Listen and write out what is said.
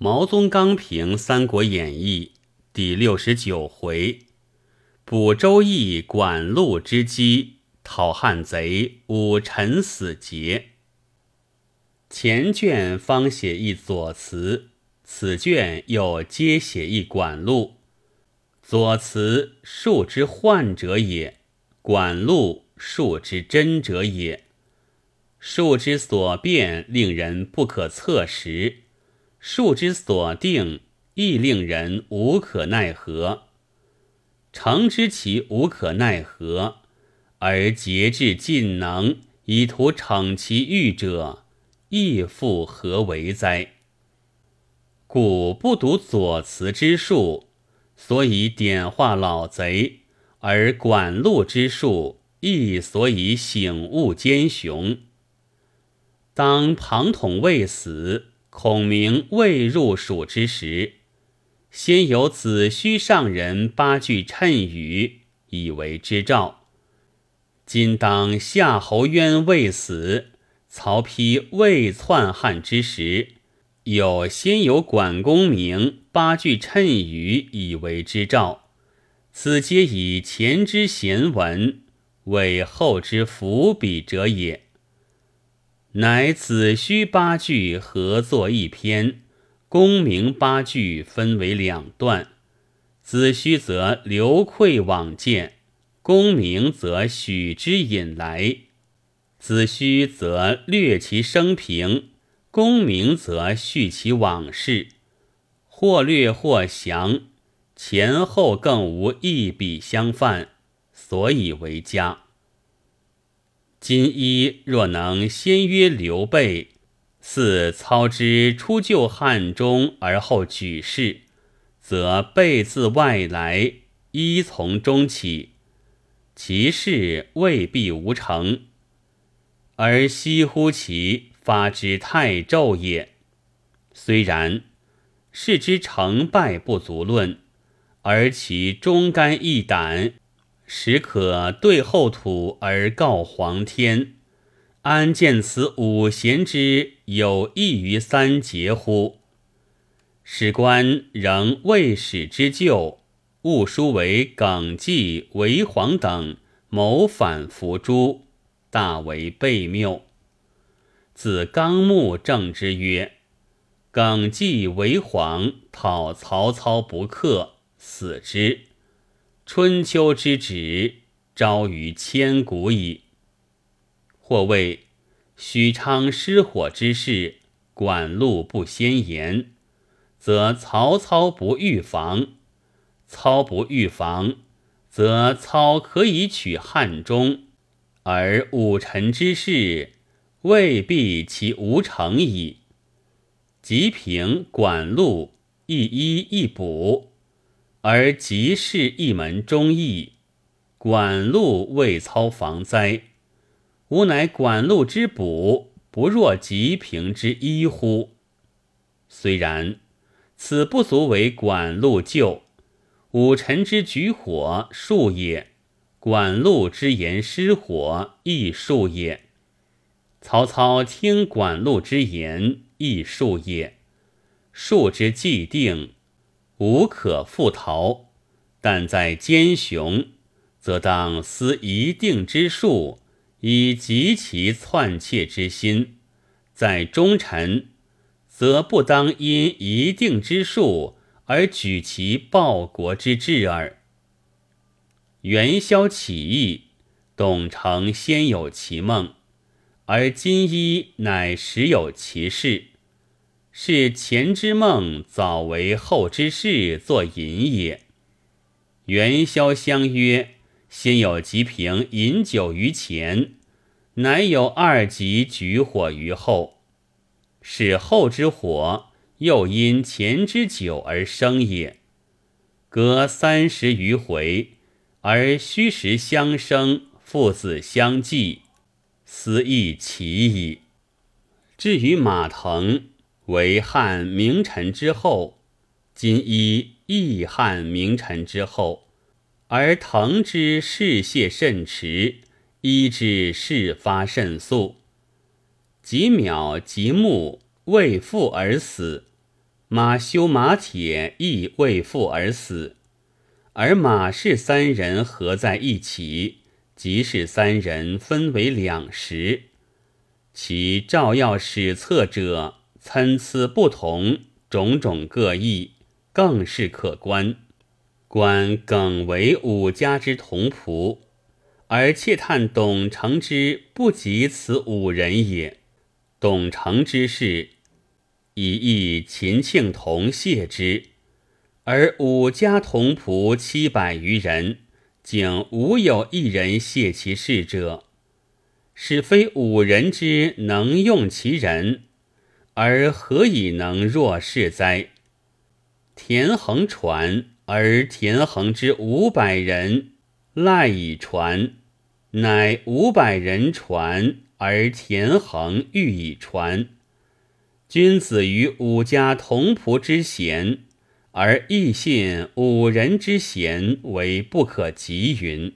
毛宗刚评《三国演义》第六十九回：补周易管路之机，讨汉贼武臣死节。前卷方写一左词，此卷又皆写一管路。左词数之患者也，管路数之真者也。数之所变，令人不可测时；数之所定，亦令人无可奈何。诚知其无可奈何，而竭至尽能以图逞其欲者。亦复何为哉？故不读左慈之术，所以点化老贼；而管路之术，亦所以醒悟奸雄。当庞统未死，孔明未入蜀之时，先有子虚上人八句谶语，以为之兆。今当夏侯渊未死。曹丕未篡汉之时，有先有管公明八句谶语以为之兆，此皆以前之贤文为后之伏笔者也。乃子虚八句合作一篇，公明八句分为两段。子虚则流馈往见，公明则许之引来。子虚则略其生平，公明则叙其往事，或略或详，前后更无一笔相犯，所以为佳。今一若能先约刘备，似操之初救汉中而后举事，则备自外来，依从中起，其事未必无成。而惜乎其发之太骤也。虽然，事之成败不足论，而其忠肝义胆，实可对后土而告皇天。安见此五贤之有益于三杰乎？史官仍未始之旧，误书为耿纪、为黄等谋反伏诛。大为悖谬。子纲目正之曰：“耿纪为皇，讨曹操不克，死之。春秋之止，昭于千古矣。”或谓许昌失火之事，管路不先言，则曹操不预防；操不预防，则操可以取汉中。而武臣之事，未必其无成矣。即凭管路一一一补，而吉是一门忠义。管路未操防灾，吾乃管路之补，不若吉平之一乎？虽然，此不足为管路救。武臣之举火数也。管路之言失火，亦数也；曹操听管路之言，亦数也。数之既定，无可复逃。但在奸雄，则当思一定之术，以及其篡窃之心；在忠臣，则不当因一定之术而举其报国之志耳。元宵起义，董承先有其梦，而今一乃实有其事，是前之梦早为后之事作引也。元宵相约，先有吉平饮酒于前，乃有二吉举火于后，使后之火又因前之酒而生也。隔三十余回。而虚实相生，父子相继，思亦奇矣。至于马腾，为汉名臣之后，今依义汉名臣之后，而腾之事泄甚迟，依之事发甚速，及秒即木为父而死，马修、马铁亦为父而死，而马氏三人合在一起，即是三人分为两时。其照要史册者参差不同，种种各异，更是可观。观耿为五家之同仆，而窃叹董承之不及此五人也。董承之事。以义秦庆同谢之，而五家同仆七百余人，竟无有一人谢其事者，使非五人之能用其人，而何以能若是哉？田横传，而田横之五百人赖以传，乃五百人传，而田横欲以传。君子于五家同仆之贤，而亦信五人之贤为不可及云。